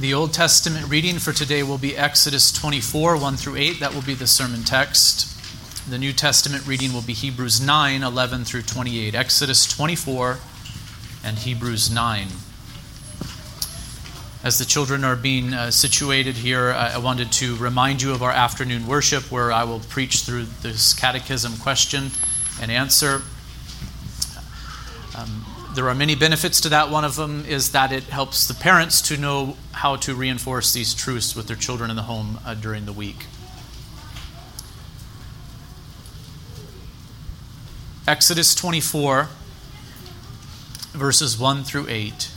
The Old Testament reading for today will be Exodus 24, 1 through 8. That will be the sermon text. The New Testament reading will be Hebrews 9, 11 through 28. Exodus 24 and Hebrews 9. As the children are being uh, situated here, I, I wanted to remind you of our afternoon worship where I will preach through this catechism question and answer. Um, there are many benefits to that. One of them is that it helps the parents to know how to reinforce these truths with their children in the home uh, during the week. Exodus 24, verses 1 through 8.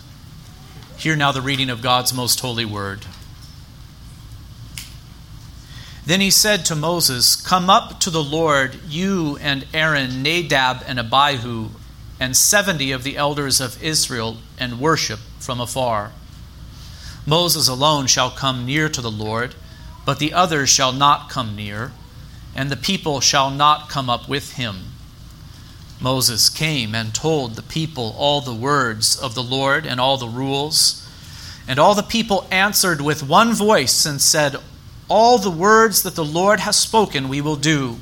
Hear now the reading of God's most holy word. Then he said to Moses, Come up to the Lord, you and Aaron, Nadab and Abihu and seventy of the elders of Israel, and worship from afar. Moses alone shall come near to the Lord, but the others shall not come near, and the people shall not come up with him. Moses came and told the people all the words of the Lord and all the rules. And all the people answered with one voice and said, All the words that the Lord has spoken we will do.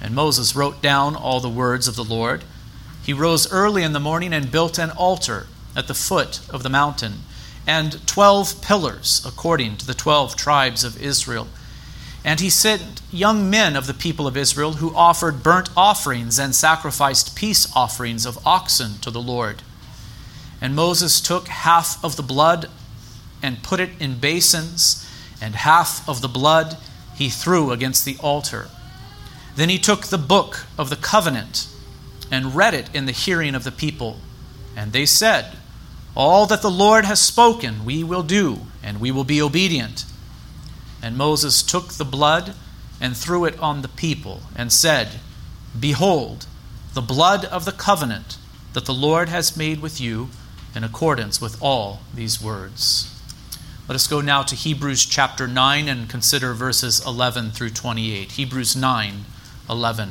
And Moses wrote down all the words of the Lord he rose early in the morning and built an altar at the foot of the mountain, and twelve pillars according to the twelve tribes of Israel. And he sent young men of the people of Israel who offered burnt offerings and sacrificed peace offerings of oxen to the Lord. And Moses took half of the blood and put it in basins, and half of the blood he threw against the altar. Then he took the book of the covenant and read it in the hearing of the people. And they said, All that the Lord has spoken we will do, and we will be obedient. And Moses took the blood and threw it on the people, and said, Behold, the blood of the covenant that the Lord has made with you in accordance with all these words. Let us go now to Hebrews chapter 9 and consider verses 11 through 28. Hebrews 9 11.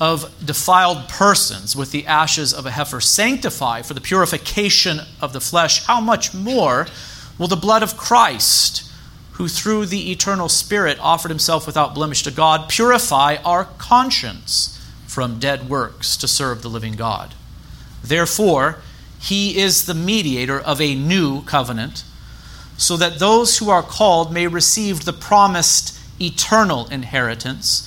of defiled persons with the ashes of a heifer sanctify for the purification of the flesh, how much more will the blood of Christ, who through the eternal Spirit offered himself without blemish to God, purify our conscience from dead works to serve the living God? Therefore, he is the mediator of a new covenant, so that those who are called may receive the promised eternal inheritance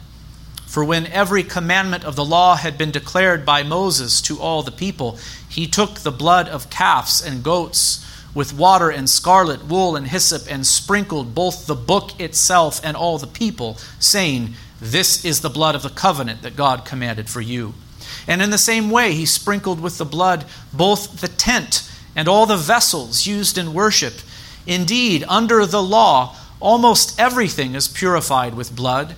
For when every commandment of the law had been declared by Moses to all the people, he took the blood of calves and goats with water and scarlet wool and hyssop and sprinkled both the book itself and all the people, saying, This is the blood of the covenant that God commanded for you. And in the same way, he sprinkled with the blood both the tent and all the vessels used in worship. Indeed, under the law, almost everything is purified with blood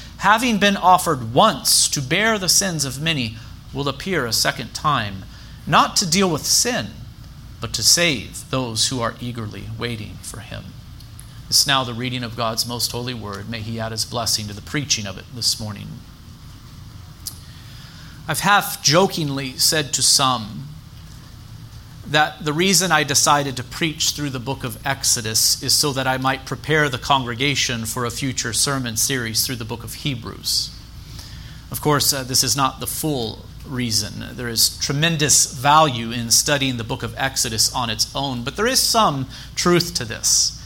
having been offered once to bear the sins of many, will appear a second time, not to deal with sin but to save those who are eagerly waiting for him. Is now the reading of God's most holy word. May he add his blessing to the preaching of it this morning. I've half jokingly said to some that the reason I decided to preach through the book of Exodus is so that I might prepare the congregation for a future sermon series through the book of Hebrews. Of course, uh, this is not the full reason. There is tremendous value in studying the book of Exodus on its own, but there is some truth to this.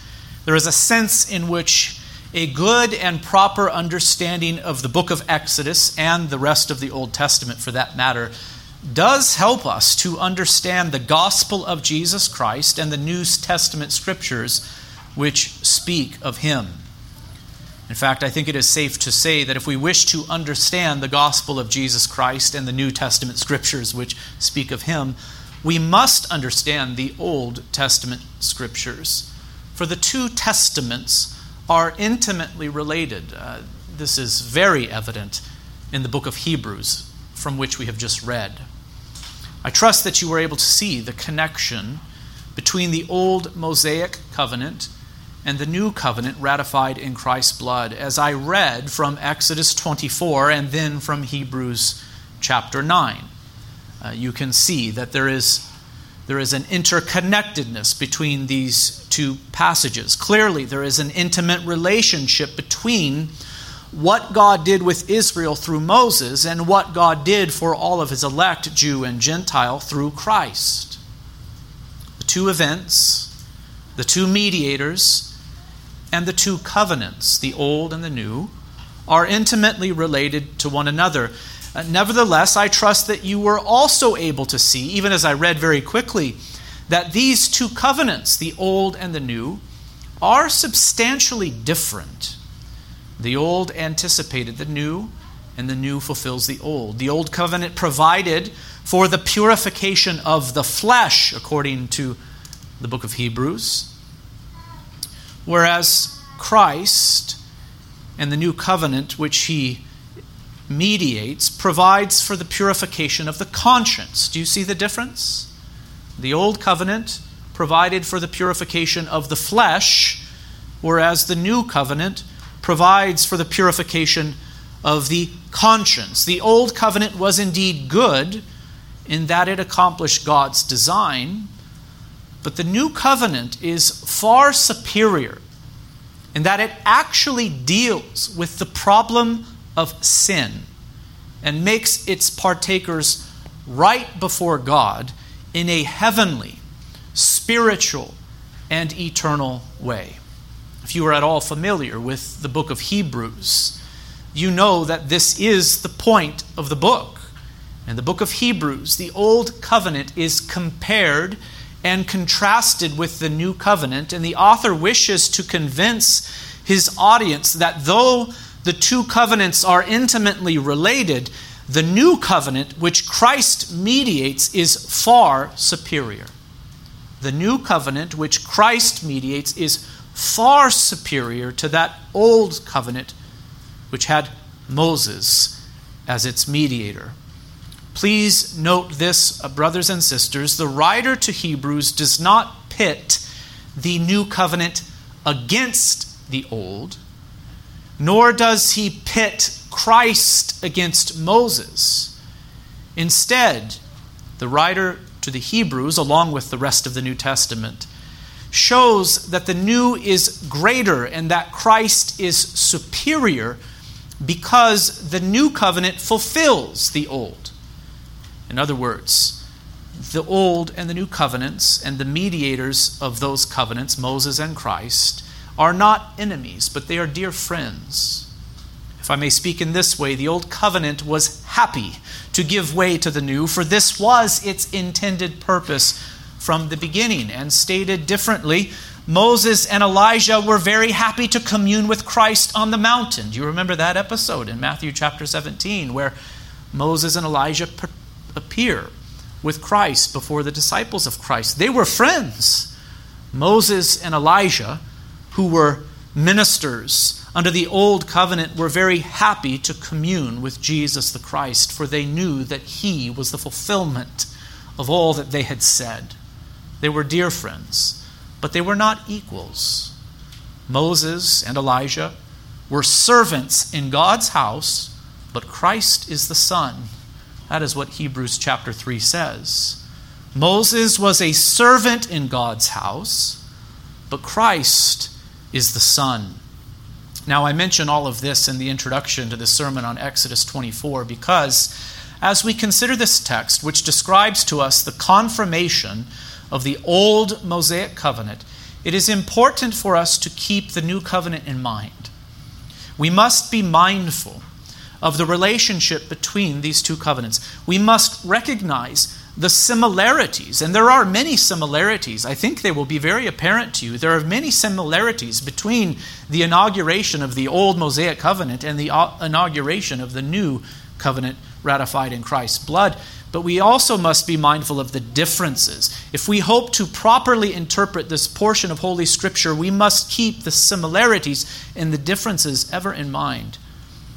There is a sense in which a good and proper understanding of the book of Exodus and the rest of the Old Testament, for that matter, does help us to understand the gospel of Jesus Christ and the New Testament scriptures which speak of him. In fact, I think it is safe to say that if we wish to understand the gospel of Jesus Christ and the New Testament scriptures which speak of him, we must understand the Old Testament scriptures. For the two testaments are intimately related. Uh, this is very evident in the book of Hebrews, from which we have just read. I trust that you were able to see the connection between the old Mosaic covenant and the new covenant ratified in Christ's blood, as I read from Exodus 24 and then from Hebrews chapter 9. Uh, you can see that there is, there is an interconnectedness between these two passages. Clearly, there is an intimate relationship between what God did with Israel through Moses and what God did for all of his elect, Jew and Gentile, through Christ. The two events, the two mediators, and the two covenants, the old and the new, are intimately related to one another. Uh, nevertheless, I trust that you were also able to see, even as I read very quickly, that these two covenants, the old and the new, are substantially different. The old anticipated the new, and the new fulfills the old. The old covenant provided for the purification of the flesh, according to the book of Hebrews. Whereas Christ and the new covenant which he mediates provides for the purification of the conscience. Do you see the difference? The old covenant provided for the purification of the flesh, whereas the new covenant provides for the purification of the conscience. The old covenant was indeed good in that it accomplished God's design, but the new covenant is far superior in that it actually deals with the problem of sin and makes its partakers right before God in a heavenly, spiritual, and eternal way. If you are at all familiar with the book of Hebrews, you know that this is the point of the book. In the book of Hebrews, the Old Covenant is compared and contrasted with the new covenant, and the author wishes to convince his audience that though the two covenants are intimately related, the new covenant which Christ mediates is far superior. The new covenant which Christ mediates is far superior to that old covenant which had Moses as its mediator. Please note this, uh, brothers and sisters. The writer to Hebrews does not pit the new covenant against the old, nor does he pit Christ against Moses. Instead, the writer to the Hebrews, along with the rest of the New Testament, shows that the new is greater and that Christ is superior because the new covenant fulfills the old. In other words, the old and the new covenants and the mediators of those covenants, Moses and Christ, are not enemies, but they are dear friends. If I may speak in this way, the old covenant was happy to give way to the new, for this was its intended purpose from the beginning. And stated differently, Moses and Elijah were very happy to commune with Christ on the mountain. Do you remember that episode in Matthew chapter 17 where Moses and Elijah appear with Christ before the disciples of Christ? They were friends. Moses and Elijah, who were ministers under the old covenant, were very happy to commune with Jesus the Christ, for they knew that he was the fulfillment of all that they had said. They were dear friends but they were not equals. Moses and Elijah were servants in God's house, but Christ is the Son. That is what Hebrews chapter 3 says. Moses was a servant in God's house, but Christ is the Son. Now, I mention all of this in the introduction to the sermon on Exodus 24 because as we consider this text, which describes to us the confirmation of the old Mosaic covenant, it is important for us to keep the new covenant in mind. We must be mindful of the relationship between these two covenants. We must recognize the similarities, and there are many similarities. I think they will be very apparent to you. There are many similarities between the inauguration of the old Mosaic covenant and the inauguration of the new covenant ratified in Christ's blood but we also must be mindful of the differences. If we hope to properly interpret this portion of Holy Scripture, we must keep the similarities and the differences ever in mind.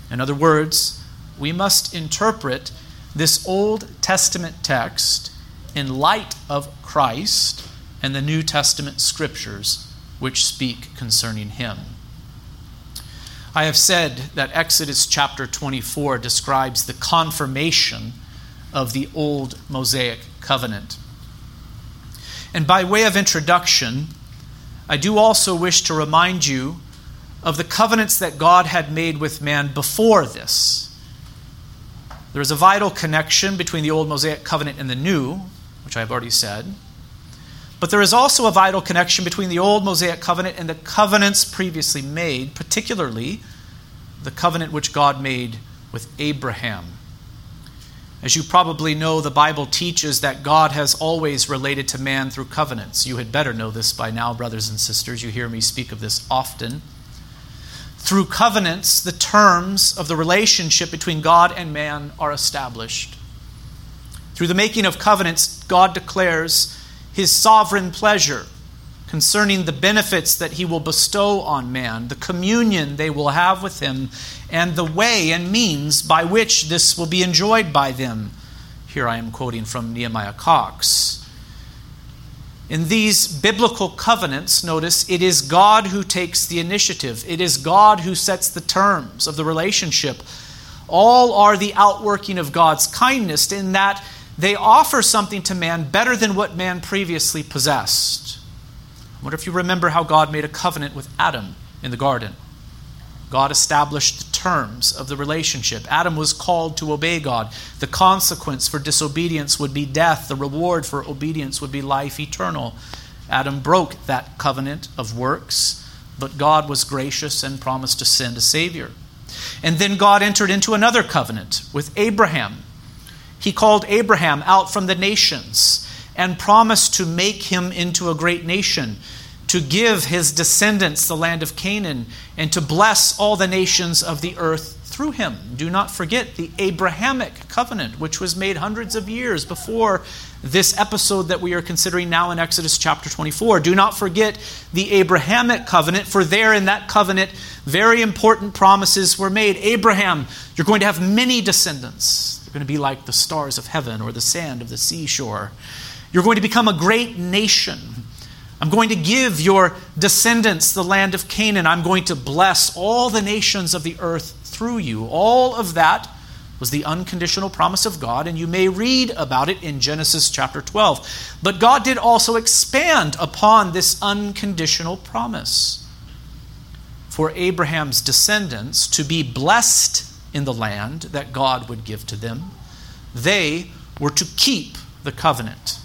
In other words, we must interpret this Old Testament text in light of Christ and the New Testament scriptures which speak concerning him. I have said that Exodus chapter 24 describes the confirmation of the old Mosaic covenant. And by way of introduction, I do also wish to remind you of the covenants that God had made with man before this. There is a vital connection between the old Mosaic covenant and the new, which I have already said. But there is also a vital connection between the old Mosaic covenant and the covenants previously made, particularly the covenant which God made with Abraham. As you probably know, the Bible teaches that God has always related to man through covenants. You had better know this by now, brothers and sisters. You hear me speak of this often. Through covenants, the terms of the relationship between God and man are established. Through the making of covenants, God declares his sovereign pleasure concerning the benefits that he will bestow on man, the communion they will have with him, and the way and means by which this will be enjoyed by them. Here I am quoting from Nehemiah Cox. In these biblical covenants, notice it is God who takes the initiative, it is God who sets the terms of the relationship. All are the outworking of God's kindness in that they offer something to man better than what man previously possessed. I wonder if you remember how God made a covenant with Adam in the garden. God established the terms of the relationship. Adam was called to obey God. The consequence for disobedience would be death, the reward for obedience would be life eternal. Adam broke that covenant of works, but God was gracious and promised to send a Savior. And then God entered into another covenant with Abraham. He called Abraham out from the nations and promised to make him into a great nation, to give his descendants the land of Canaan, and to bless all the nations of the earth through him. Do not forget the Abrahamic covenant, which was made hundreds of years before this episode that we are considering now in Exodus chapter 24. Do not forget the Abrahamic covenant, for there in that covenant, very important promises were made. Abraham, you're going to have many descendants. They're going to be like the stars of heaven or the sand of the seashore. You're going to become a great nation. I'm going to give your descendants the land of Canaan. I'm going to bless all the nations of the earth through you. All of that was the unconditional promise of God, and you may read about it in Genesis chapter 12. But God did also expand upon this unconditional promise for Abraham's descendants to be blessed in the land that God would give to them. They were to keep the covenant.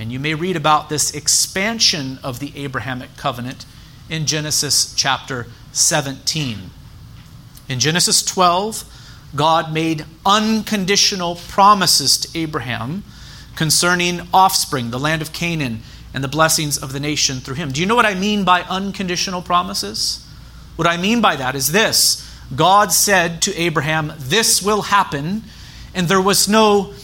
And you may read about this expansion of the Abrahamic covenant in Genesis chapter 17. In Genesis 12, God made unconditional promises to Abraham concerning offspring, the land of Canaan, and the blessings of the nation through him. Do you know what I mean by unconditional promises? What I mean by that is this God said to Abraham, This will happen, and there was no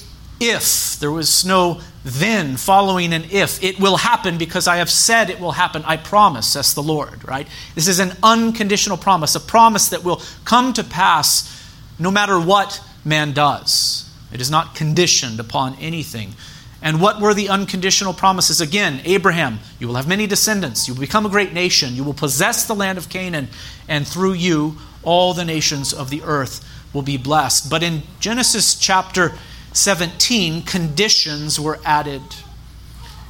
if, there was no then following an if. It will happen because I have said it will happen. I promise, says the Lord, right? This is an unconditional promise, a promise that will come to pass no matter what man does. It is not conditioned upon anything. And what were the unconditional promises? Again, Abraham, you will have many descendants. You will become a great nation. You will possess the land of Canaan. And through you, all the nations of the earth will be blessed. But in Genesis chapter 17, conditions were added.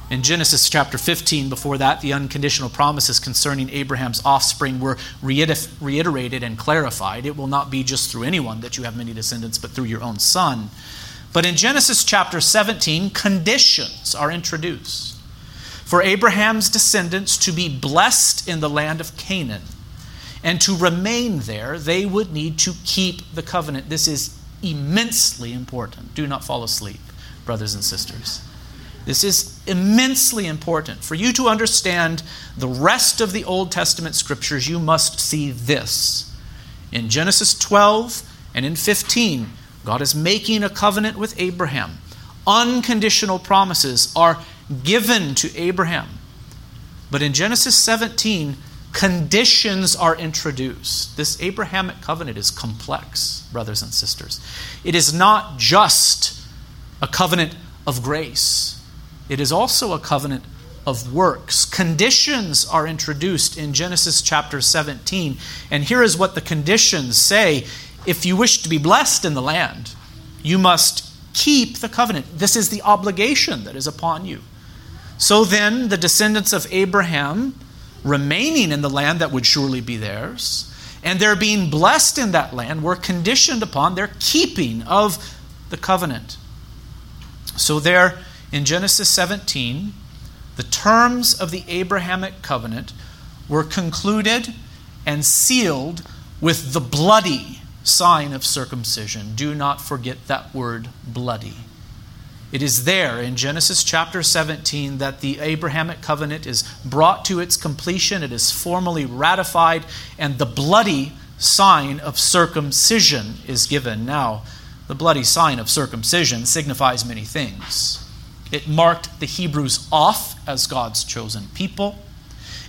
In Genesis chapter 15, before that, the unconditional promises concerning Abraham's offspring were reiterated and clarified. It will not be just through anyone that you have many descendants, but through your own son. But in Genesis chapter 17, conditions are introduced for Abraham's descendants to be blessed in the land of Canaan. And to remain there, they would need to keep the covenant. This is immensely important. Do not fall asleep, brothers and sisters. This is immensely important. For you to understand the rest of the Old Testament scriptures, you must see this. In Genesis 12 and in 15, God is making a covenant with Abraham. Unconditional promises are given to Abraham. But in Genesis 17, conditions are introduced. This Abrahamic covenant is complex, brothers and sisters. It is not just a covenant of grace, it is also a covenant of works. Conditions are introduced in Genesis chapter 17. And here is what the conditions say if you wish to be blessed in the land, you must keep the covenant. This is the obligation that is upon you. So then, the descendants of Abraham remaining in the land that would surely be theirs, and their being blessed in that land were conditioned upon their keeping of the covenant. So, there in Genesis 17, the terms of the Abrahamic covenant were concluded and sealed with the bloody sign of circumcision. Do not forget that word bloody. It is there in Genesis chapter 17 that the Abrahamic covenant is brought to its completion. It is formally ratified, and the bloody sign of circumcision is given. Now, the bloody sign of circumcision signifies many things. It marked the Hebrews off as God's chosen people.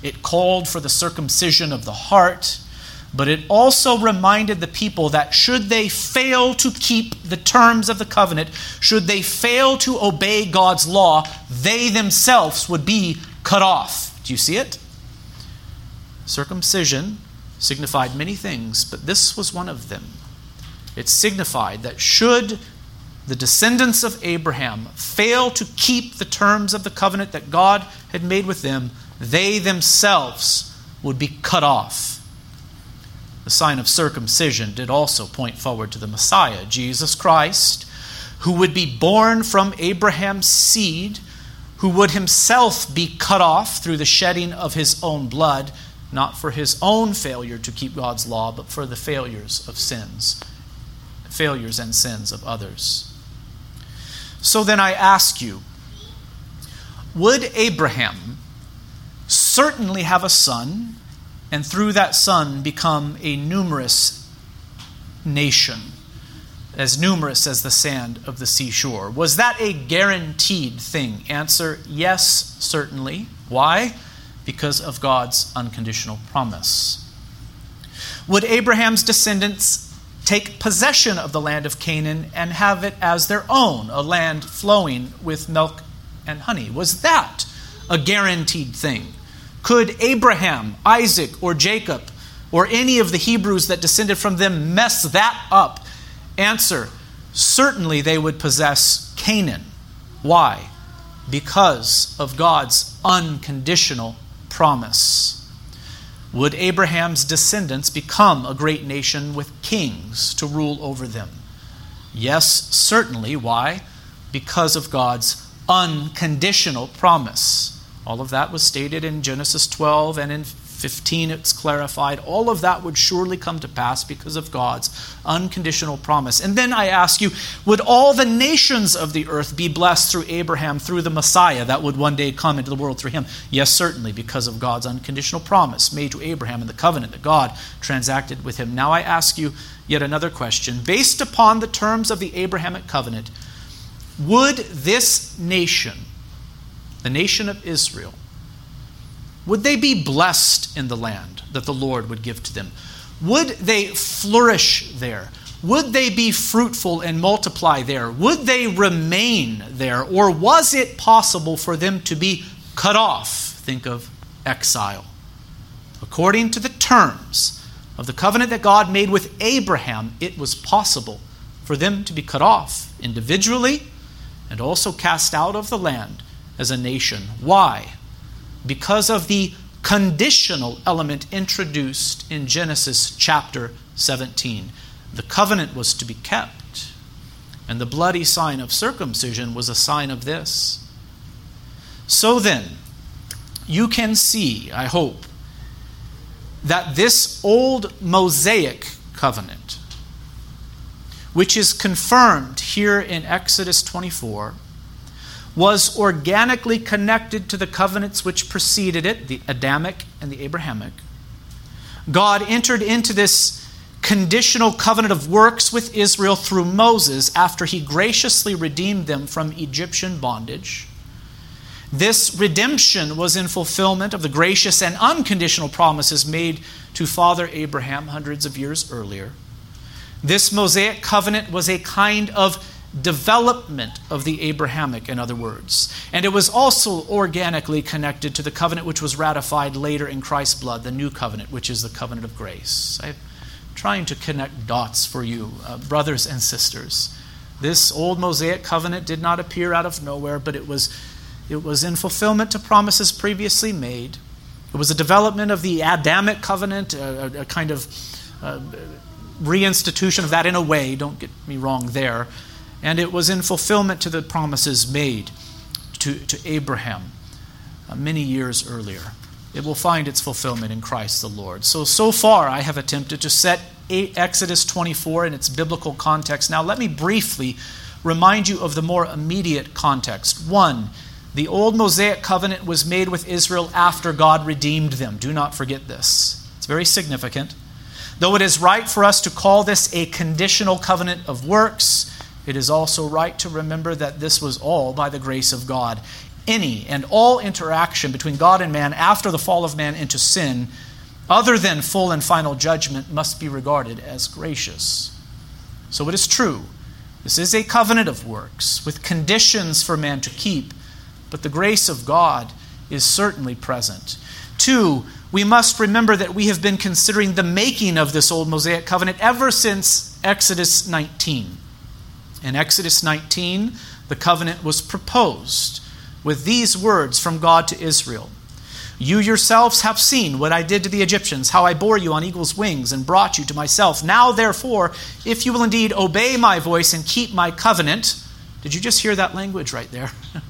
It called for the circumcision of the heart. But it also reminded the people that should they fail to keep the terms of the covenant, should they fail to obey God's law, they themselves would be cut off. Do you see it? Circumcision signified many things, but this was one of them. It signified that should the descendants of Abraham fail to keep the terms of the covenant that God had made with them, they themselves would be cut off. The sign of circumcision did also point forward to the Messiah, Jesus Christ, who would be born from Abraham's seed, who would himself be cut off through the shedding of his own blood, not for his own failure to keep God's law, but for the failures of sins, failures and sins of others. So then I ask you, would Abraham certainly have a son and through that son become a numerous nation, as numerous as the sand of the seashore. Was that a guaranteed thing? Answer yes, certainly. Why? Because of God's unconditional promise. Would Abraham's descendants take possession of the land of Canaan and have it as their own, a land flowing with milk and honey? Was that a guaranteed thing? Could Abraham, Isaac, or Jacob, or any of the Hebrews that descended from them mess that up? Answer Certainly they would possess Canaan. Why? Because of God's unconditional promise. Would Abraham's descendants become a great nation with kings to rule over them? Yes, certainly. Why? Because of God's unconditional promise. All of that was stated in Genesis 12 and in 15 it's clarified. All of that would surely come to pass because of God's unconditional promise. And then I ask you, would all the nations of the earth be blessed through Abraham, through the Messiah that would one day come into the world through him? Yes, certainly, because of God's unconditional promise made to Abraham and the covenant that God transacted with him. Now I ask you yet another question. Based upon the terms of the Abrahamic covenant, would this nation, the nation of Israel, would they be blessed in the land that the Lord would give to them? Would they flourish there? Would they be fruitful and multiply there? Would they remain there? Or was it possible for them to be cut off? Think of exile. According to the terms of the covenant that God made with Abraham, it was possible for them to be cut off individually and also cast out of the land as a nation. Why? because of the conditional element introduced in Genesis chapter 17. The covenant was to be kept, and the bloody sign of circumcision was a sign of this. So then, you can see, I hope, that this old Mosaic covenant, which is confirmed here in Exodus 24, was organically connected to the covenants which preceded it, the Adamic and the Abrahamic. God entered into this conditional covenant of works with Israel through Moses after he graciously redeemed them from Egyptian bondage. This redemption was in fulfillment of the gracious and unconditional promises made to Father Abraham hundreds of years earlier. This Mosaic covenant was a kind of development of the Abrahamic, in other words. And it was also organically connected to the covenant which was ratified later in Christ's blood, the new covenant, which is the covenant of grace. I'm trying to connect dots for you, uh, brothers and sisters. This old Mosaic covenant did not appear out of nowhere, but it was, it was in fulfillment to promises previously made. It was a development of the Adamic covenant, a, a kind of uh, reinstitution of that in a way, don't get me wrong there and it was in fulfillment to the promises made to, to Abraham uh, many years earlier. It will find its fulfillment in Christ the Lord. So, so far, I have attempted to set Exodus 24 in its biblical context. Now, let me briefly remind you of the more immediate context. One, the old Mosaic covenant was made with Israel after God redeemed them. Do not forget this. It's very significant. Though it is right for us to call this a conditional covenant of works, it is also right to remember that this was all by the grace of God. Any and all interaction between God and man after the fall of man into sin, other than full and final judgment, must be regarded as gracious. So it is true. This is a covenant of works with conditions for man to keep, but the grace of God is certainly present. Two, we must remember that we have been considering the making of this old Mosaic covenant ever since Exodus 19. In Exodus 19, the covenant was proposed with these words from God to Israel You yourselves have seen what I did to the Egyptians, how I bore you on eagle's wings and brought you to myself. Now, therefore, if you will indeed obey my voice and keep my covenant, did you just hear that language right there?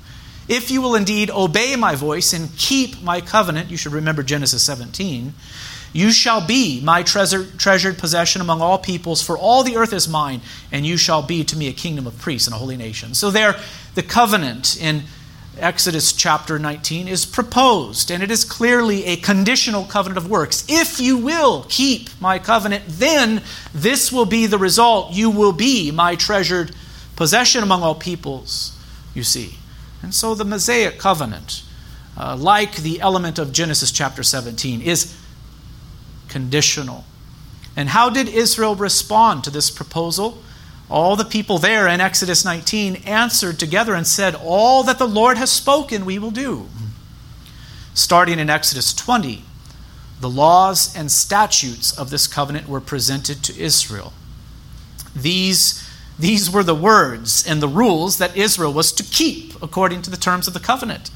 if you will indeed obey my voice and keep my covenant, you should remember Genesis 17 you shall be my treasure, treasured possession among all peoples, for all the earth is mine, and you shall be to me a kingdom of priests and a holy nation. So, there, the covenant in Exodus chapter 19 is proposed, and it is clearly a conditional covenant of works. If you will keep my covenant, then this will be the result. You will be my treasured possession among all peoples, you see. And so, the Mosaic covenant, uh, like the element of Genesis chapter 17, is conditional. And how did Israel respond to this proposal? All the people there in Exodus 19 answered together and said, All that the Lord has spoken, we will do. Starting in Exodus 20, the laws and statutes of this covenant were presented to Israel. These, these were the words and the rules that Israel was to keep according to the terms of the covenant.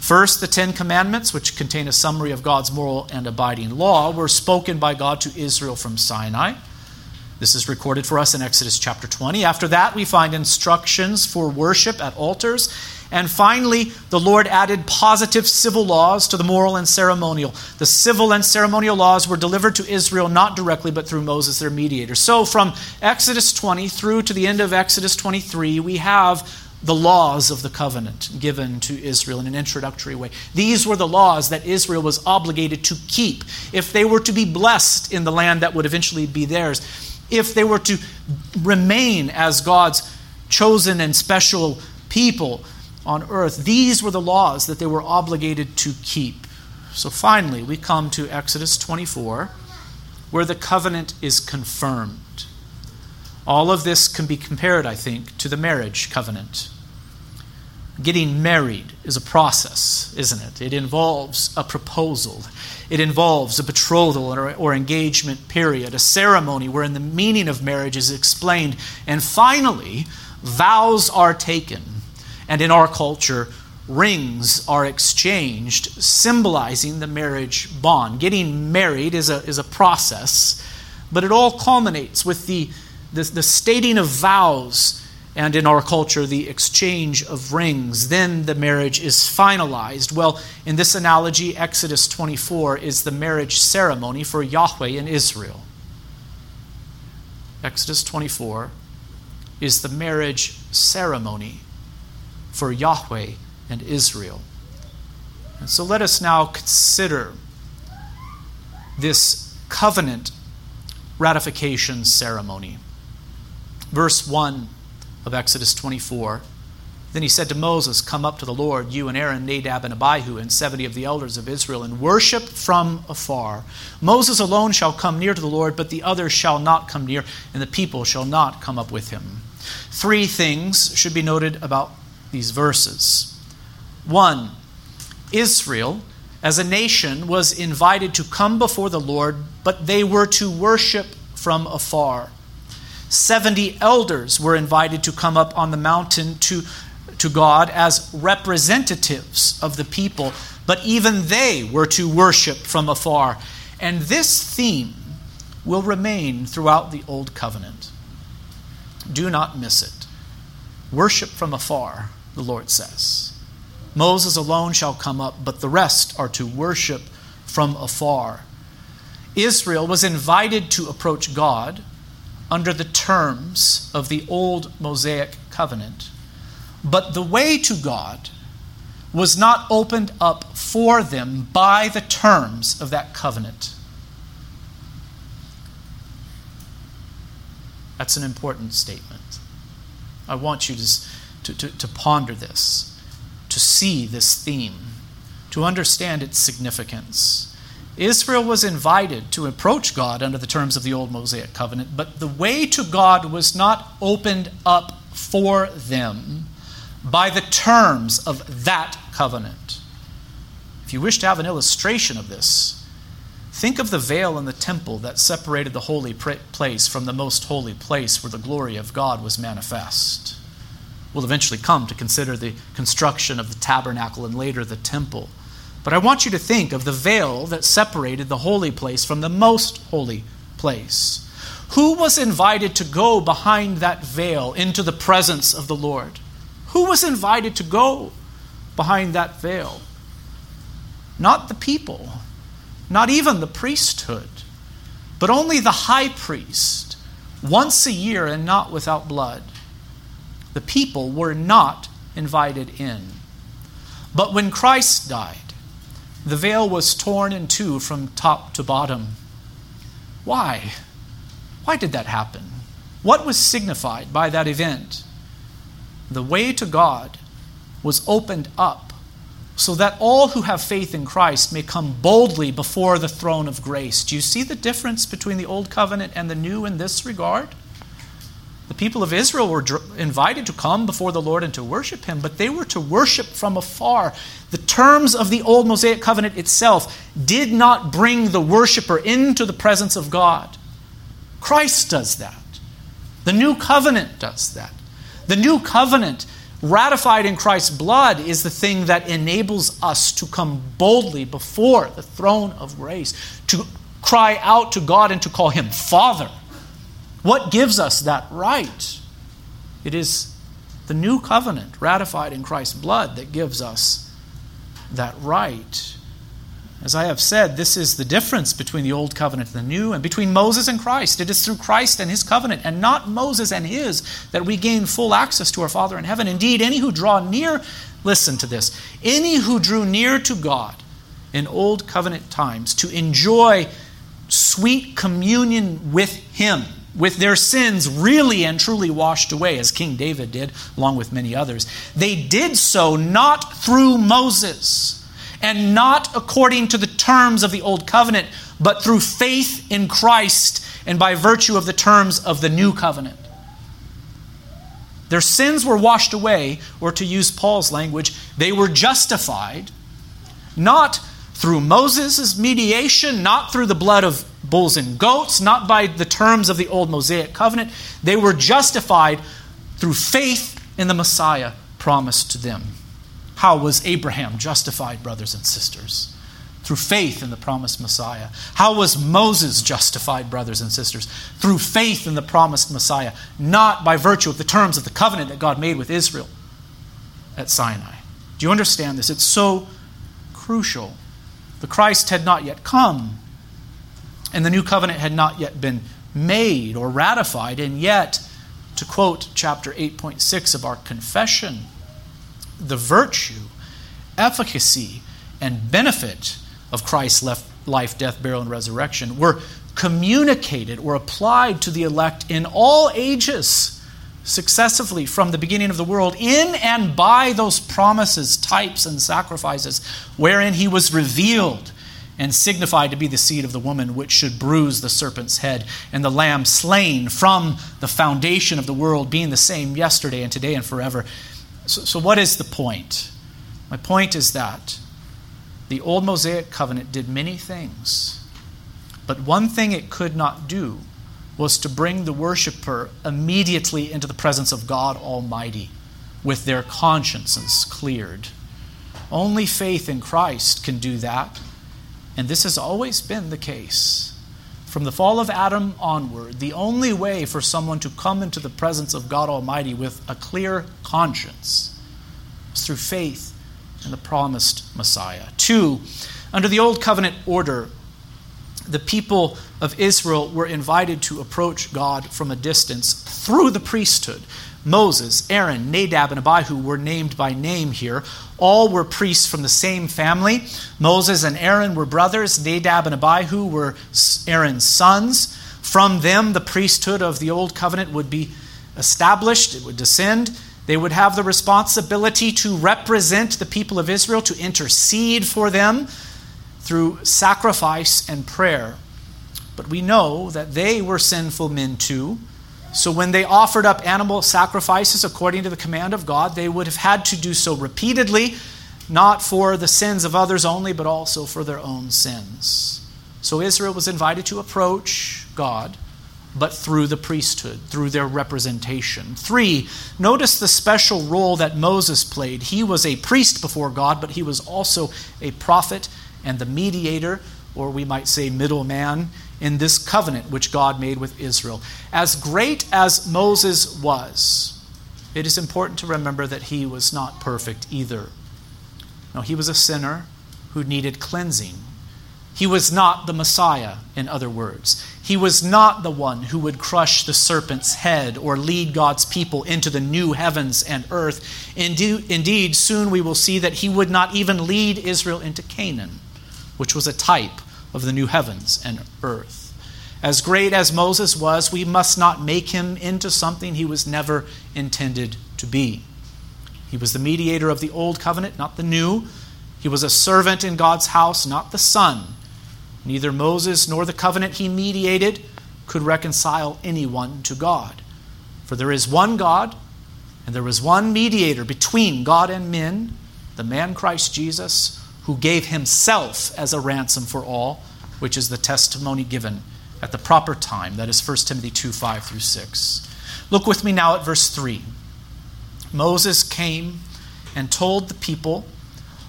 First, the Ten Commandments, which contain a summary of God's moral and abiding law, were spoken by God to Israel from Sinai. This is recorded for us in Exodus chapter 20. After that, we find instructions for worship at altars And finally, the Lord added positive civil laws to the moral and ceremonial. The civil and ceremonial laws were delivered to Israel not directly, but through Moses, their mediator. So, from Exodus 20 through to the end of Exodus 23, we have the laws of the covenant given to Israel in an introductory way. These were the laws that Israel was obligated to keep if they were to be blessed in the land that would eventually be theirs, if they were to remain as God's chosen and special people on earth. These were the laws that they were obligated to keep. So finally, we come to Exodus 24, where the covenant is confirmed. All of this can be compared, I think, to the marriage covenant. Getting married is a process, isn't it? It involves a proposal. It involves a betrothal or, or, engagement period, a ceremony wherein the meaning of marriage is explained. And finally, vows are taken and in our culture, rings are exchanged, symbolizing the marriage bond. Getting married is a, is a process, but it all culminates with the, the, the stating of vows and in our culture, the exchange of rings. Then the marriage is finalized. Well, in this analogy, Exodus 24 is the marriage ceremony for Yahweh in Israel. Exodus 24 is the marriage ceremony for Yahweh and Israel. And so let us now consider this covenant ratification ceremony. Verse 1 of Exodus 24. Then he said to Moses, Come up to the Lord, you and Aaron, Nadab and Abihu, and seventy of the elders of Israel, and worship from afar. Moses alone shall come near to the Lord, but the others shall not come near, and the people shall not come up with him. Three things should be noted about these verses. One, Israel, as a nation, was invited to come before the Lord, but they were to worship from afar. 70 elders were invited to come up on the mountain to, to God as representatives of the people, but even they were to worship from afar. And this theme will remain throughout the Old Covenant. Do not miss it. Worship from afar the Lord says. Moses alone shall come up, but the rest are to worship from afar. Israel was invited to approach God under the terms of the old Mosaic covenant, but the way to God was not opened up for them by the terms of that covenant. That's an important statement. I want you to to, to, to ponder this, to see this theme, to understand its significance. Israel was invited to approach God under the terms of the old Mosaic covenant, but the way to God was not opened up for them by the terms of that covenant. If you wish to have an illustration of this, think of the veil in the temple that separated the holy place from the most holy place where the glory of God was manifest. We'll eventually come to consider the construction of the tabernacle and later the temple. But I want you to think of the veil that separated the holy place from the most holy place. Who was invited to go behind that veil into the presence of the Lord? Who was invited to go behind that veil? Not the people, not even the priesthood, but only the high priest, once a year and not without blood the people were not invited in. But when Christ died, the veil was torn in two from top to bottom. Why? Why did that happen? What was signified by that event? The way to God was opened up so that all who have faith in Christ may come boldly before the throne of grace. Do you see the difference between the old covenant and the new in this regard? The people of Israel were invited to come before the Lord and to worship Him, but they were to worship from afar. The terms of the old Mosaic covenant itself did not bring the worshiper into the presence of God. Christ does that. The new covenant does that. The new covenant, ratified in Christ's blood, is the thing that enables us to come boldly before the throne of grace, to cry out to God and to call Him Father what gives us that right? It is the new covenant ratified in Christ's blood that gives us that right. As I have said, this is the difference between the old covenant and the new, and between Moses and Christ. It is through Christ and his covenant, and not Moses and his, that we gain full access to our Father in heaven. Indeed, any who draw near, listen to this, any who drew near to God in old covenant times to enjoy sweet communion with him, with their sins really and truly washed away, as King David did, along with many others, they did so not through Moses and not according to the terms of the old covenant, but through faith in Christ and by virtue of the terms of the new covenant. Their sins were washed away, or to use Paul's language, they were justified, not through Moses' mediation, not through the blood of bulls and goats, not by the terms of the old Mosaic covenant. They were justified through faith in the Messiah promised to them. How was Abraham justified, brothers and sisters? Through faith in the promised Messiah. How was Moses justified, brothers and sisters? Through faith in the promised Messiah, not by virtue of the terms of the covenant that God made with Israel at Sinai. Do you understand this? It's so crucial. The Christ had not yet come, and the new covenant had not yet been made or ratified, and yet, to quote chapter 8.6 of our confession, the virtue, efficacy, and benefit of Christ's life, death, burial, and resurrection were communicated or applied to the elect in all ages successively from the beginning of the world in and by those promises, types, and sacrifices wherein he was revealed and signified to be the seed of the woman which should bruise the serpent's head, and the lamb slain from the foundation of the world, being the same yesterday and today and forever. So, so, what is the point? My point is that the old Mosaic covenant did many things, but one thing it could not do was to bring the worshiper immediately into the presence of God Almighty with their consciences cleared. Only faith in Christ can do that, and this has always been the case. From the fall of Adam onward, the only way for someone to come into the presence of God Almighty with a clear conscience is through faith in the promised Messiah. Two, under the Old Covenant order, the people of Israel were invited to approach God from a distance through the priesthood. Moses, Aaron, Nadab, and Abihu were named by name here. All were priests from the same family. Moses and Aaron were brothers. Nadab and Abihu were Aaron's sons. From them, the priesthood of the Old Covenant would be established, it would descend. They would have the responsibility to represent the people of Israel, to intercede for them through sacrifice and prayer. But we know that they were sinful men too. So when they offered up animal sacrifices according to the command of God, they would have had to do so repeatedly, not for the sins of others only, but also for their own sins. So Israel was invited to approach God, but through the priesthood, through their representation. Three, notice the special role that Moses played. He was a priest before God, but he was also a prophet and the mediator, or we might say middleman in this covenant which God made with Israel. As great as Moses was, it is important to remember that he was not perfect either. No, he was a sinner who needed cleansing. He was not the Messiah, in other words. He was not the one who would crush the serpent's head or lead God's people into the new heavens and earth. Indeed, soon we will see that he would not even lead Israel into Canaan, which was a type of the new heavens and earth. As great as Moses was, we must not make him into something he was never intended to be. He was the mediator of the old covenant, not the new. He was a servant in God's house, not the son. Neither Moses nor the covenant he mediated could reconcile anyone to God. For there is one God, and there is one mediator between God and men, the man Christ Jesus, who gave himself as a ransom for all, which is the testimony given at the proper time. That is 1 Timothy 2 5 through 6. Look with me now at verse 3. Moses came and told the people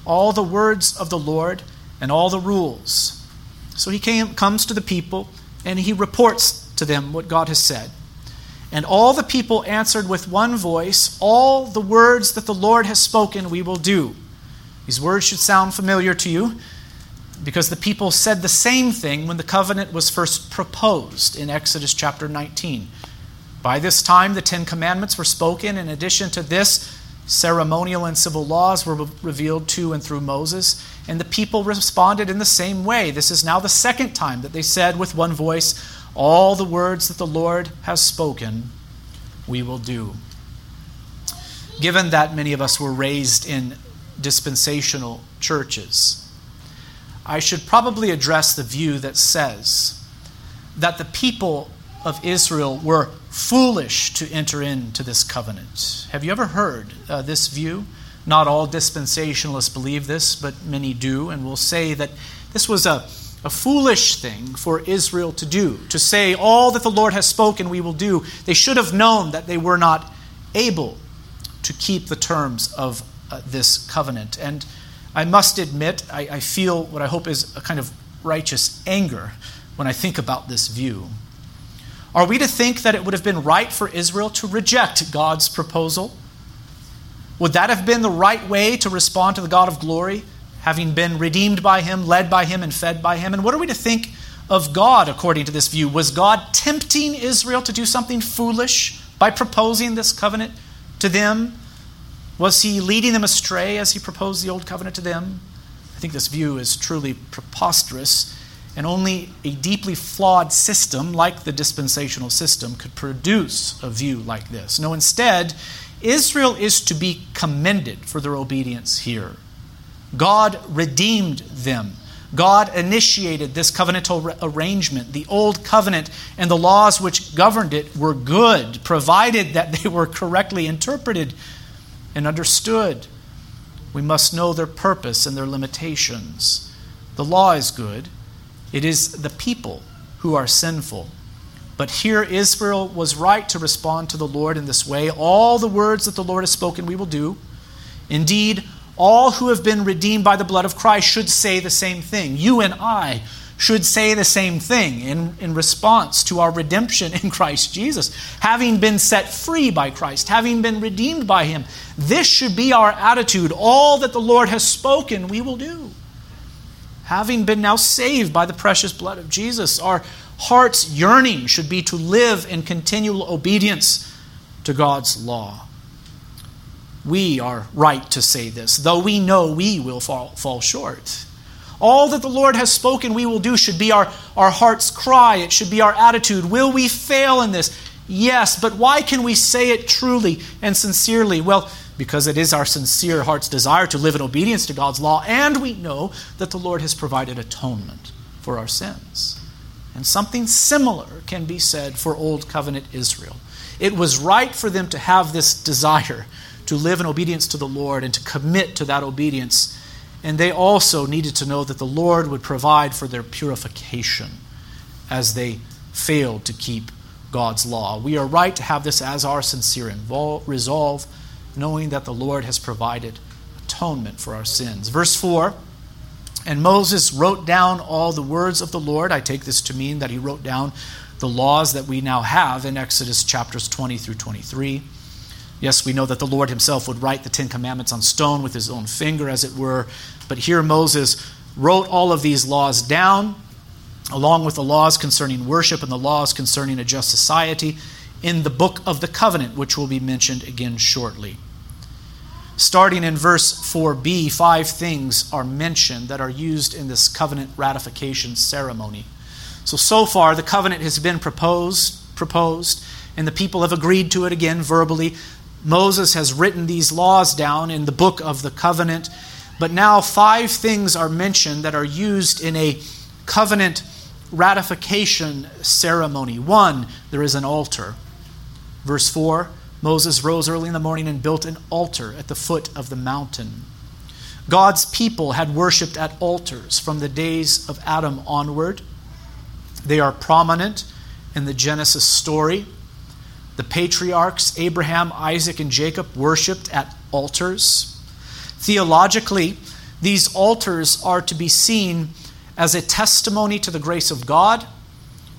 all the words of the Lord and all the rules. So he came, comes to the people and he reports to them what God has said. And all the people answered with one voice, All the words that the Lord has spoken we will do. These words should sound familiar to you because the people said the same thing when the covenant was first proposed in Exodus chapter 19. By this time, the Ten Commandments were spoken. In addition to this, ceremonial and civil laws were revealed to and through Moses, and the people responded in the same way. This is now the second time that they said with one voice, All the words that the Lord has spoken, we will do. Given that many of us were raised in dispensational churches, I should probably address the view that says that the people of Israel were foolish to enter into this covenant. Have you ever heard uh, this view? Not all dispensationalists believe this, but many do, and will say that this was a, a foolish thing for Israel to do, to say, All that the Lord has spoken, we will do. They should have known that they were not able to keep the terms of uh, this covenant. And I must admit, I, I feel what I hope is a kind of righteous anger when I think about this view. Are we to think that it would have been right for Israel to reject God's proposal? Would that have been the right way to respond to the God of glory, having been redeemed by Him, led by Him, and fed by Him? And what are we to think of God according to this view? Was God tempting Israel to do something foolish by proposing this covenant to them? Was He leading them astray as He proposed the old covenant to them? I think this view is truly preposterous and only a deeply flawed system like the dispensational system could produce a view like this. No, instead, Israel is to be commended for their obedience here. God redeemed them. God initiated this covenantal arrangement. The old covenant and the laws which governed it were good, provided that they were correctly interpreted and understood. We must know their purpose and their limitations. The law is good, it is the people who are sinful. But here Israel was right to respond to the Lord in this way. All the words that the Lord has spoken, we will do. Indeed, all who have been redeemed by the blood of Christ should say the same thing. You and I should say the same thing in, in response to our redemption in Christ Jesus. Having been set free by Christ, having been redeemed by Him, this should be our attitude. All that the Lord has spoken, we will do having been now saved by the precious blood of Jesus, our heart's yearning should be to live in continual obedience to God's law. We are right to say this, though we know we will fall, fall short. All that the Lord has spoken we will do should be our, our heart's cry. It should be our attitude. Will we fail in this? Yes, but why can we say it truly and sincerely? Well, because it is our sincere heart's desire to live in obedience to God's law, and we know that the Lord has provided atonement for our sins. And something similar can be said for Old Covenant Israel. It was right for them to have this desire to live in obedience to the Lord and to commit to that obedience. And they also needed to know that the Lord would provide for their purification as they failed to keep God's law. We are right to have this as our sincere resolve knowing that the Lord has provided atonement for our sins. Verse 4 And Moses wrote down all the words of the Lord. I take this to mean that he wrote down the laws that we now have in Exodus chapters 20 through 23. Yes, we know that the Lord himself would write the Ten Commandments on stone with his own finger, as it were. But here Moses wrote all of these laws down, along with the laws concerning worship and the laws concerning a just society in the book of the covenant, which will be mentioned again shortly. Starting in verse 4b, five things are mentioned that are used in this covenant ratification ceremony. So, so far, the covenant has been proposed, proposed, and the people have agreed to it again verbally. Moses has written these laws down in the book of the covenant, but now five things are mentioned that are used in a covenant ratification ceremony. One, there is an altar. Verse 4 Moses rose early in the morning and built an altar at the foot of the mountain. God's people had worshiped at altars from the days of Adam onward. They are prominent in the Genesis story. The patriarchs, Abraham, Isaac, and Jacob, worshiped at altars. Theologically, these altars are to be seen as a testimony to the grace of God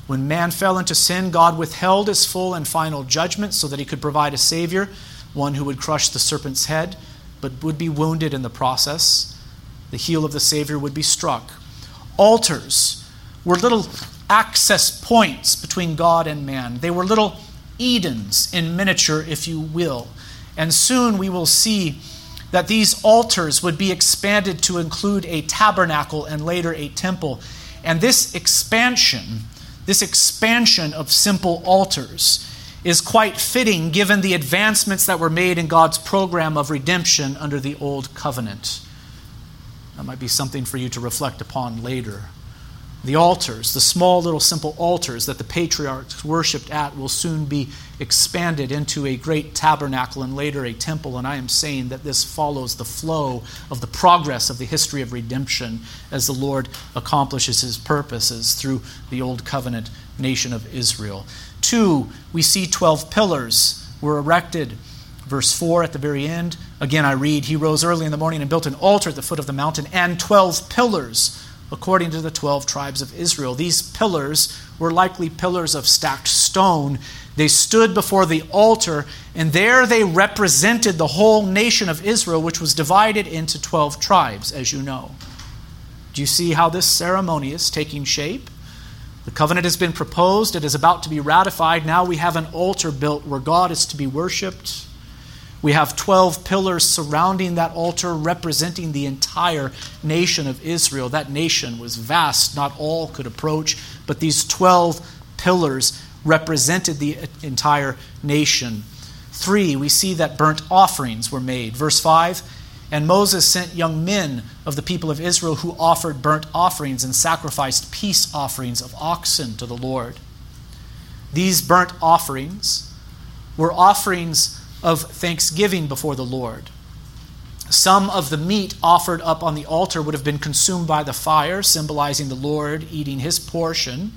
When man fell into sin, God withheld his full and final judgment so that he could provide a Savior, one who would crush the serpent's head, but would be wounded in the process. The heel of the Savior would be struck. Altars were little access points between God and man, they were little Edens in miniature, if you will. And soon we will see that these altars would be expanded to include a tabernacle and later a temple. And this expansion, this expansion of simple altars, is quite fitting given the advancements that were made in God's program of redemption under the Old Covenant. That might be something for you to reflect upon later. The altars, the small little simple altars that the patriarchs worshipped at, will soon be expanded into a great tabernacle and later a temple. And I am saying that this follows the flow of the progress of the history of redemption as the Lord accomplishes his purposes through the old covenant nation of Israel. Two, we see 12 pillars were erected. Verse 4 at the very end, again I read, He rose early in the morning and built an altar at the foot of the mountain and 12 pillars according to the 12 tribes of Israel. These pillars were likely pillars of stacked stone. They stood before the altar, and there they represented the whole nation of Israel, which was divided into 12 tribes, as you know. Do you see how this ceremony is taking shape? The covenant has been proposed, it is about to be ratified. Now we have an altar built where God is to be worshiped. We have 12 pillars surrounding that altar representing the entire nation of Israel. That nation was vast, not all could approach, but these 12 pillars represented the entire nation. Three, we see that burnt offerings were made. Verse 5 And Moses sent young men of the people of Israel who offered burnt offerings and sacrificed peace offerings of oxen to the Lord. These burnt offerings were offerings of thanksgiving before the Lord. Some of the meat offered up on the altar would have been consumed by the fire, symbolizing the Lord eating his portion.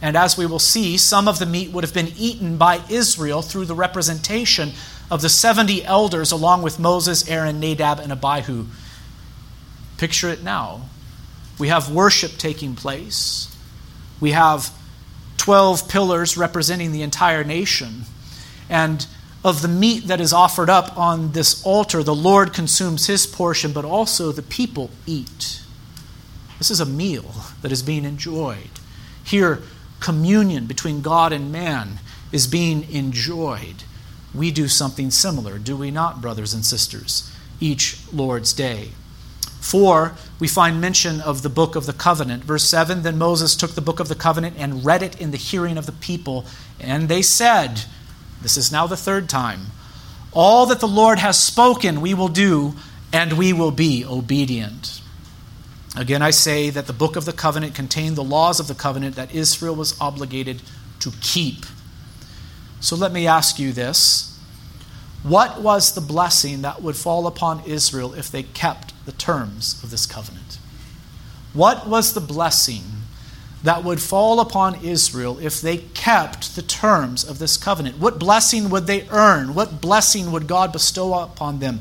And as we will see, some of the meat would have been eaten by Israel through the representation of the 70 elders, along with Moses, Aaron, Nadab, and Abihu. Picture it now. We have worship taking place. We have 12 pillars representing the entire nation. And of the meat that is offered up on this altar, the Lord consumes his portion, but also the people eat. This is a meal that is being enjoyed. Here, communion between God and man is being enjoyed. We do something similar, do we not, brothers and sisters, each Lord's day? Four, we find mention of the book of the covenant. Verse 7 Then Moses took the book of the covenant and read it in the hearing of the people, and they said, this is now the third time. All that the Lord has spoken, we will do, and we will be obedient. Again, I say that the book of the covenant contained the laws of the covenant that Israel was obligated to keep. So let me ask you this What was the blessing that would fall upon Israel if they kept the terms of this covenant? What was the blessing that would fall upon Israel if they kept the terms of this covenant? What blessing would they earn? What blessing would God bestow upon them?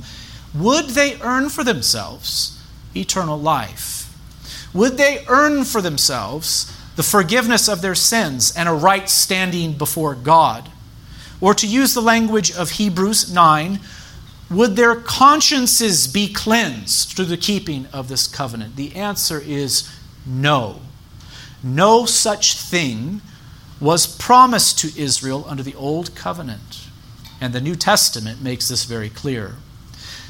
Would they earn for themselves eternal life? Would they earn for themselves the forgiveness of their sins and a right standing before God? Or to use the language of Hebrews 9, would their consciences be cleansed through the keeping of this covenant? The answer is no. No such thing was promised to Israel under the Old Covenant. And the New Testament makes this very clear.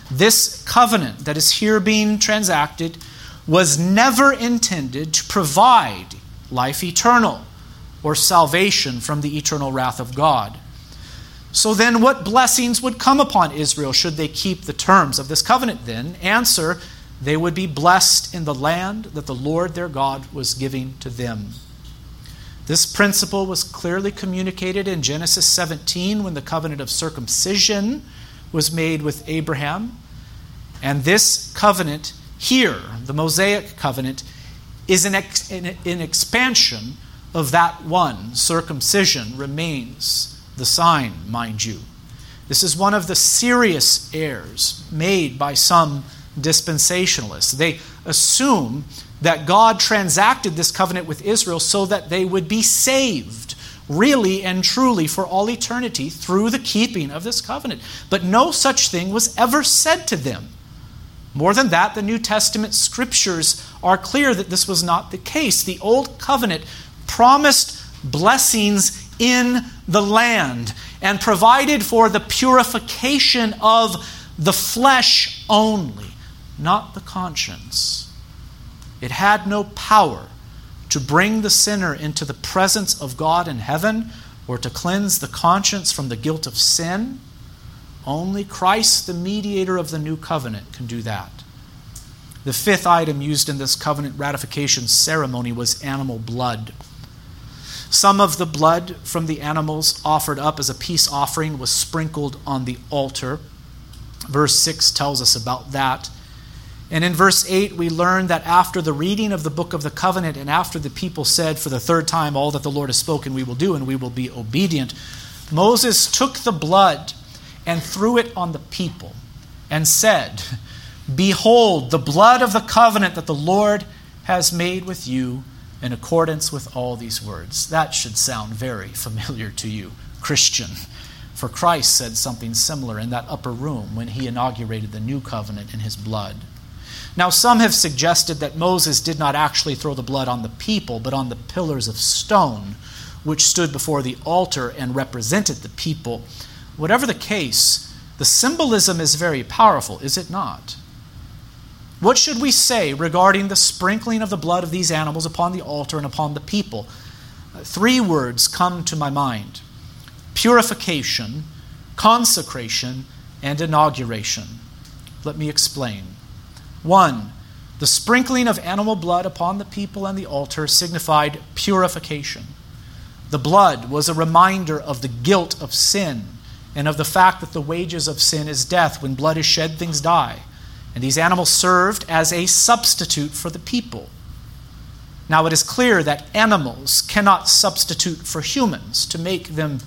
This covenant that is here being transacted was never intended to provide life eternal or salvation from the eternal wrath of God. So then, what blessings would come upon Israel should they keep the terms of this covenant? Then, answer they would be blessed in the land that the Lord their God was giving to them. This principle was clearly communicated in Genesis 17 when the covenant of circumcision was made with Abraham. And this covenant here, the Mosaic covenant, is an, ex- an, an expansion of that one. Circumcision remains the sign, mind you. This is one of the serious errors made by some dispensationalists. They assume that God transacted this covenant with Israel so that they would be saved, really and truly, for all eternity through the keeping of this covenant. But no such thing was ever said to them. More than that, the New Testament scriptures are clear that this was not the case. The Old Covenant promised blessings in the land and provided for the purification of the flesh only, not the conscience. It had no power to bring the sinner into the presence of God in heaven or to cleanse the conscience from the guilt of sin. Only Christ, the mediator of the new covenant, can do that. The fifth item used in this covenant ratification ceremony was animal blood. Some of the blood from the animals offered up as a peace offering was sprinkled on the altar. Verse 6 tells us about that. And in verse 8, we learn that after the reading of the book of the covenant and after the people said for the third time, All that the Lord has spoken we will do and we will be obedient, Moses took the blood and threw it on the people and said, Behold, the blood of the covenant that the Lord has made with you in accordance with all these words. That should sound very familiar to you, Christian. For Christ said something similar in that upper room when he inaugurated the new covenant in his blood. Now, some have suggested that Moses did not actually throw the blood on the people, but on the pillars of stone, which stood before the altar and represented the people. Whatever the case, the symbolism is very powerful, is it not? What should we say regarding the sprinkling of the blood of these animals upon the altar and upon the people? Three words come to my mind purification, consecration, and inauguration. Let me explain. One, the sprinkling of animal blood upon the people and the altar signified purification. The blood was a reminder of the guilt of sin and of the fact that the wages of sin is death. When blood is shed, things die. And these animals served as a substitute for the people. Now, it is clear that animals cannot substitute for humans to make them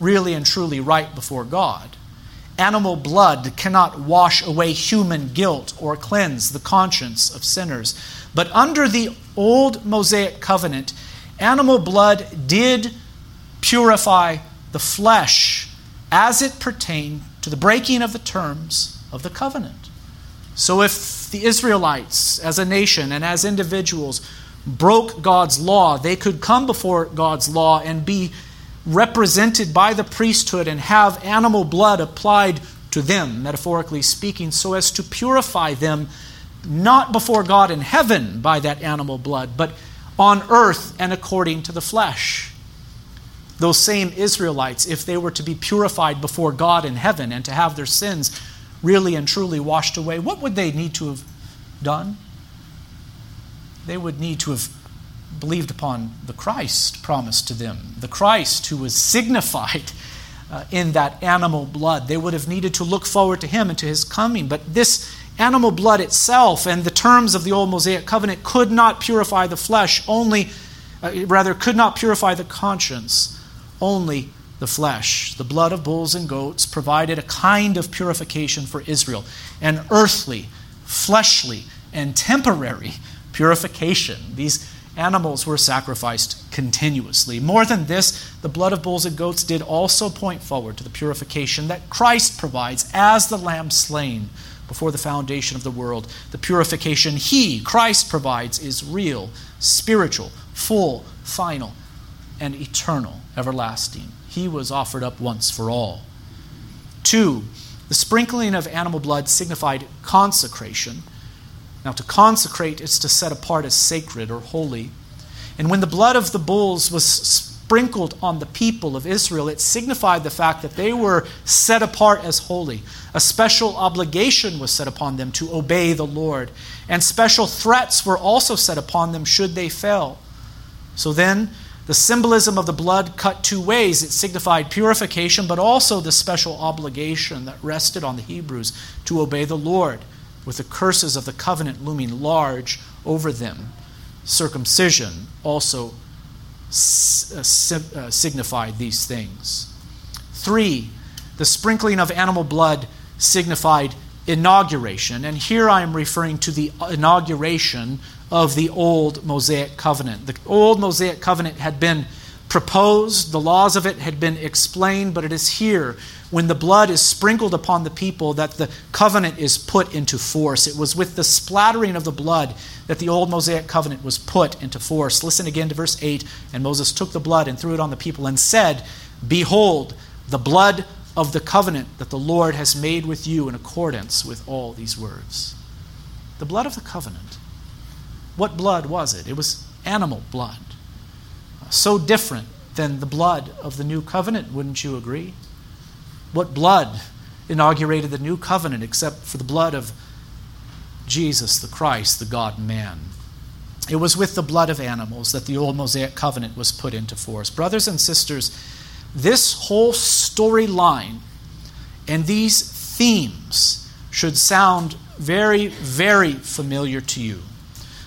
really and truly right before God. Animal blood cannot wash away human guilt or cleanse the conscience of sinners. But under the old Mosaic covenant, animal blood did purify the flesh as it pertained to the breaking of the terms of the covenant. So if the Israelites, as a nation and as individuals, broke God's law, they could come before God's law and be represented by the priesthood and have animal blood applied to them, metaphorically speaking, so as to purify them not before God in heaven by that animal blood, but on earth and according to the flesh. Those same Israelites, if they were to be purified before God in heaven and to have their sins really and truly washed away, what would they need to have done? They would need to have believed upon the Christ promised to them, the Christ who was signified uh, in that animal blood. They would have needed to look forward to him and to his coming. But this animal blood itself and the terms of the old Mosaic covenant could not purify the flesh, only, uh, rather, could not purify the conscience. Only the flesh. The blood of bulls and goats provided a kind of purification for Israel, an earthly, fleshly, and temporary purification. These animals were sacrificed continuously. More than this, the blood of bulls and goats did also point forward to the purification that Christ provides as the lamb slain before the foundation of the world. The purification he, Christ, provides is real, spiritual, full, final, and eternal, everlasting. He was offered up once for all. Two, the sprinkling of animal blood signified consecration. Now, to consecrate is to set apart as sacred or holy. And when the blood of the bulls was sprinkled on the people of Israel, it signified the fact that they were set apart as holy. A special obligation was set upon them to obey the Lord, and special threats were also set upon them should they fail. So then, the symbolism of the blood cut two ways. It signified purification, but also the special obligation that rested on the Hebrews to obey the Lord, with the curses of the covenant looming large over them. Circumcision also uh, uh, signified these things. Three, the sprinkling of animal blood signified inauguration. And here I am referring to the inauguration of the old Mosaic covenant. The old Mosaic covenant had been proposed, the laws of it had been explained, but it is here when the blood is sprinkled upon the people that the covenant is put into force. It was with the splattering of the blood that the old Mosaic covenant was put into force. Listen again to verse 8. And Moses took the blood and threw it on the people and said, Behold, the blood of the covenant that the Lord has made with you in accordance with all these words. The blood of the covenant. What blood was it? It was animal blood. So different than the blood of the new covenant, wouldn't you agree? What blood inaugurated the new covenant except for the blood of Jesus, the Christ, the God man? It was with the blood of animals that the old Mosaic covenant was put into force. Brothers and sisters, this whole storyline and these themes should sound very, very familiar to you.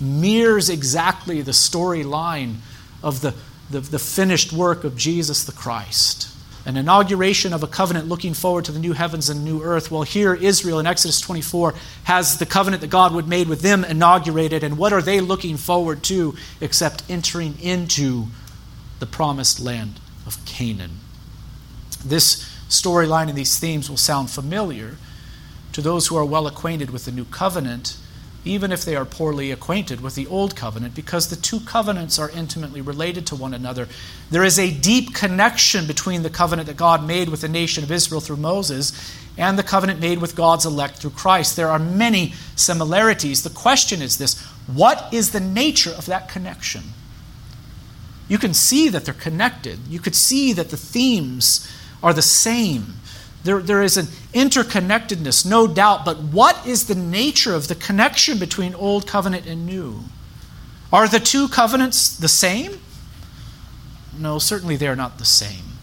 mirrors exactly the storyline of the, the, the, finished work of Jesus the Christ an inauguration of a covenant looking forward to the new heavens and new earth. Well, here Israel in Exodus 24 has the covenant that God would made with them inaugurated. And what are they looking forward to except entering into the promised land of Canaan? This storyline and these themes will sound familiar to those who are well acquainted with the new covenant even if they are poorly acquainted with the Old Covenant, because the two covenants are intimately related to one another. There is a deep connection between the covenant that God made with the nation of Israel through Moses and the covenant made with God's elect through Christ. There are many similarities. The question is this what is the nature of that connection? You can see that they're connected, you could see that the themes are the same. There, there is an interconnectedness, no doubt, but what is the nature of the connection between Old Covenant and New? Are the two covenants the same? No, certainly they are not the same.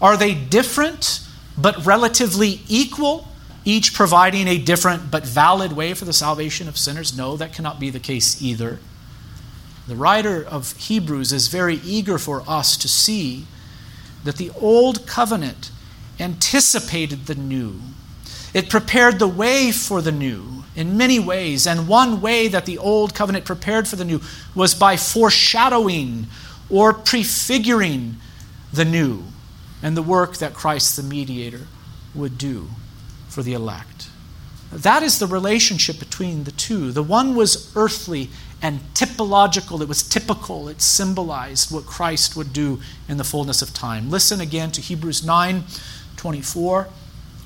Are they different but relatively equal, each providing a different but valid way for the salvation of sinners? No, that cannot be the case either. The writer of Hebrews is very eager for us to see that the Old Covenant anticipated the new. It prepared the way for the new in many ways. And one way that the old covenant prepared for the new was by foreshadowing or prefiguring the new and the work that Christ the mediator would do for the elect. That is the relationship between the two. The one was earthly and typological, it was typical, it symbolized what Christ would do in the fullness of time. Listen again to Hebrews 9 24.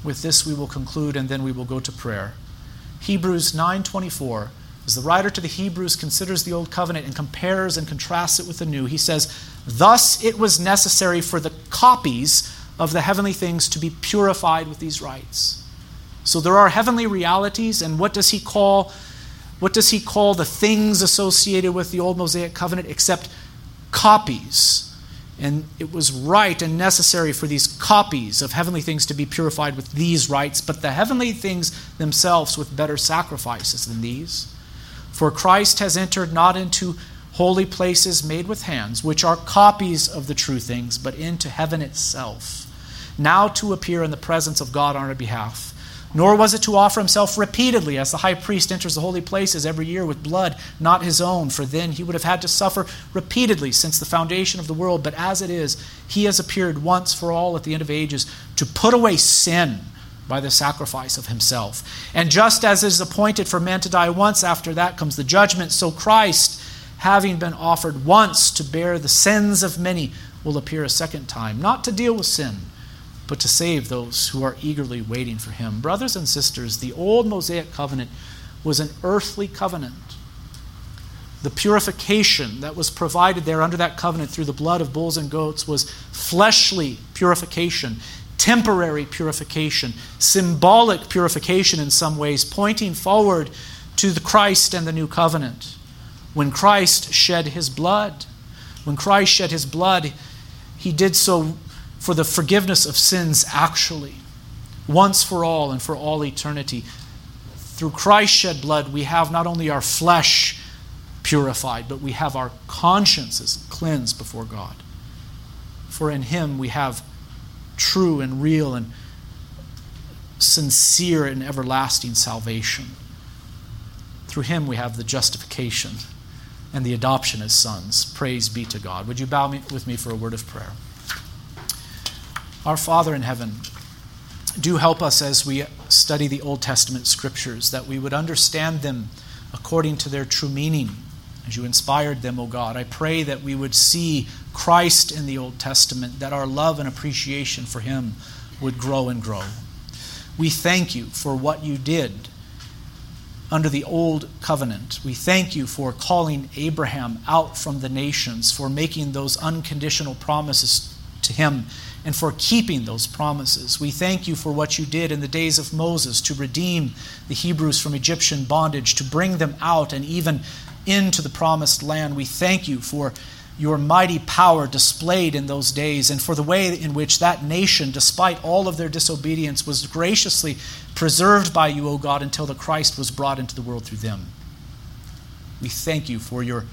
With this we will conclude and then we will go to prayer. Hebrews 9:24 as the writer to the Hebrews considers the old covenant and compares and contrasts it with the new, he says, "Thus it was necessary for the copies of the heavenly things to be purified with these rites." So there are heavenly realities and what does he call what does he call the things associated with the old Mosaic covenant except copies and it was right and necessary for these copies of heavenly things to be purified with these rites, but the heavenly things themselves with better sacrifices than these. For Christ has entered not into holy places made with hands, which are copies of the true things, but into heaven itself, now to appear in the presence of God on our behalf. Nor was it to offer himself repeatedly, as the high priest enters the holy places every year with blood not his own, for then he would have had to suffer repeatedly since the foundation of the world. But as it is, he has appeared once for all at the end of ages to put away sin by the sacrifice of himself. And just as it is appointed for men to die once, after that comes the judgment, so Christ, having been offered once to bear the sins of many, will appear a second time, not to deal with sin but to save those who are eagerly waiting for him. Brothers and sisters, the old Mosaic covenant was an earthly covenant. The purification that was provided there under that covenant through the blood of bulls and goats was fleshly purification. temporary purification, symbolic purification in some ways, pointing forward to the Christ and the new covenant. When Christ shed his blood, when Christ shed his blood, he did so for the forgiveness of sins actually, once for all and for all eternity. Through Christ's shed blood, we have not only our flesh purified, but we have our consciences cleansed before God. For in him we have true and real and sincere and everlasting salvation. Through him we have the justification and the adoption as sons. Praise be to God. Would you bow with me for a word of prayer? Our Father in heaven, do help us as we study the Old Testament scriptures that we would understand them according to their true meaning as you inspired them, O God. I pray that we would see Christ in the Old Testament, that our love and appreciation for him would grow and grow. We thank you for what you did under the old covenant. We thank you for calling Abraham out from the nations, for making those unconditional promises to him, and for keeping those promises. We thank you for what you did in the days of Moses to redeem the Hebrews from Egyptian bondage, to bring them out and even into the promised land. We thank you for your mighty power displayed in those days, and for the way in which that nation, despite all of their disobedience, was graciously preserved by you, O God, until the Christ was brought into the world through them. We thank you for your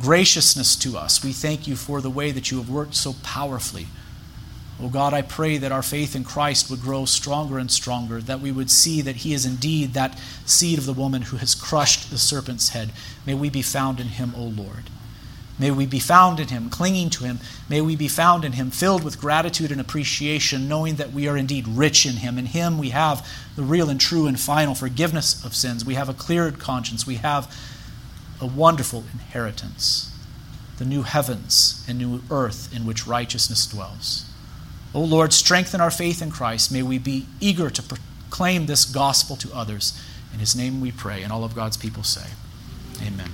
graciousness to us. We thank you for the way that you have worked so powerfully. O God, I pray that our faith in Christ would grow stronger and stronger, that we would see that He is indeed that seed of the woman who has crushed the serpent's head. May we be found in Him, O Lord. May we be found in Him, clinging to Him. May we be found in Him, filled with gratitude and appreciation, knowing that we are indeed rich in Him. In Him we have the real and true and final forgiveness of sins. We have a cleared conscience. We have a wonderful inheritance the new heavens and new earth in which righteousness dwells. O Lord, strengthen our faith in Christ. May we be eager to proclaim this gospel to others. In His name we pray, and all of God's people say, Amen.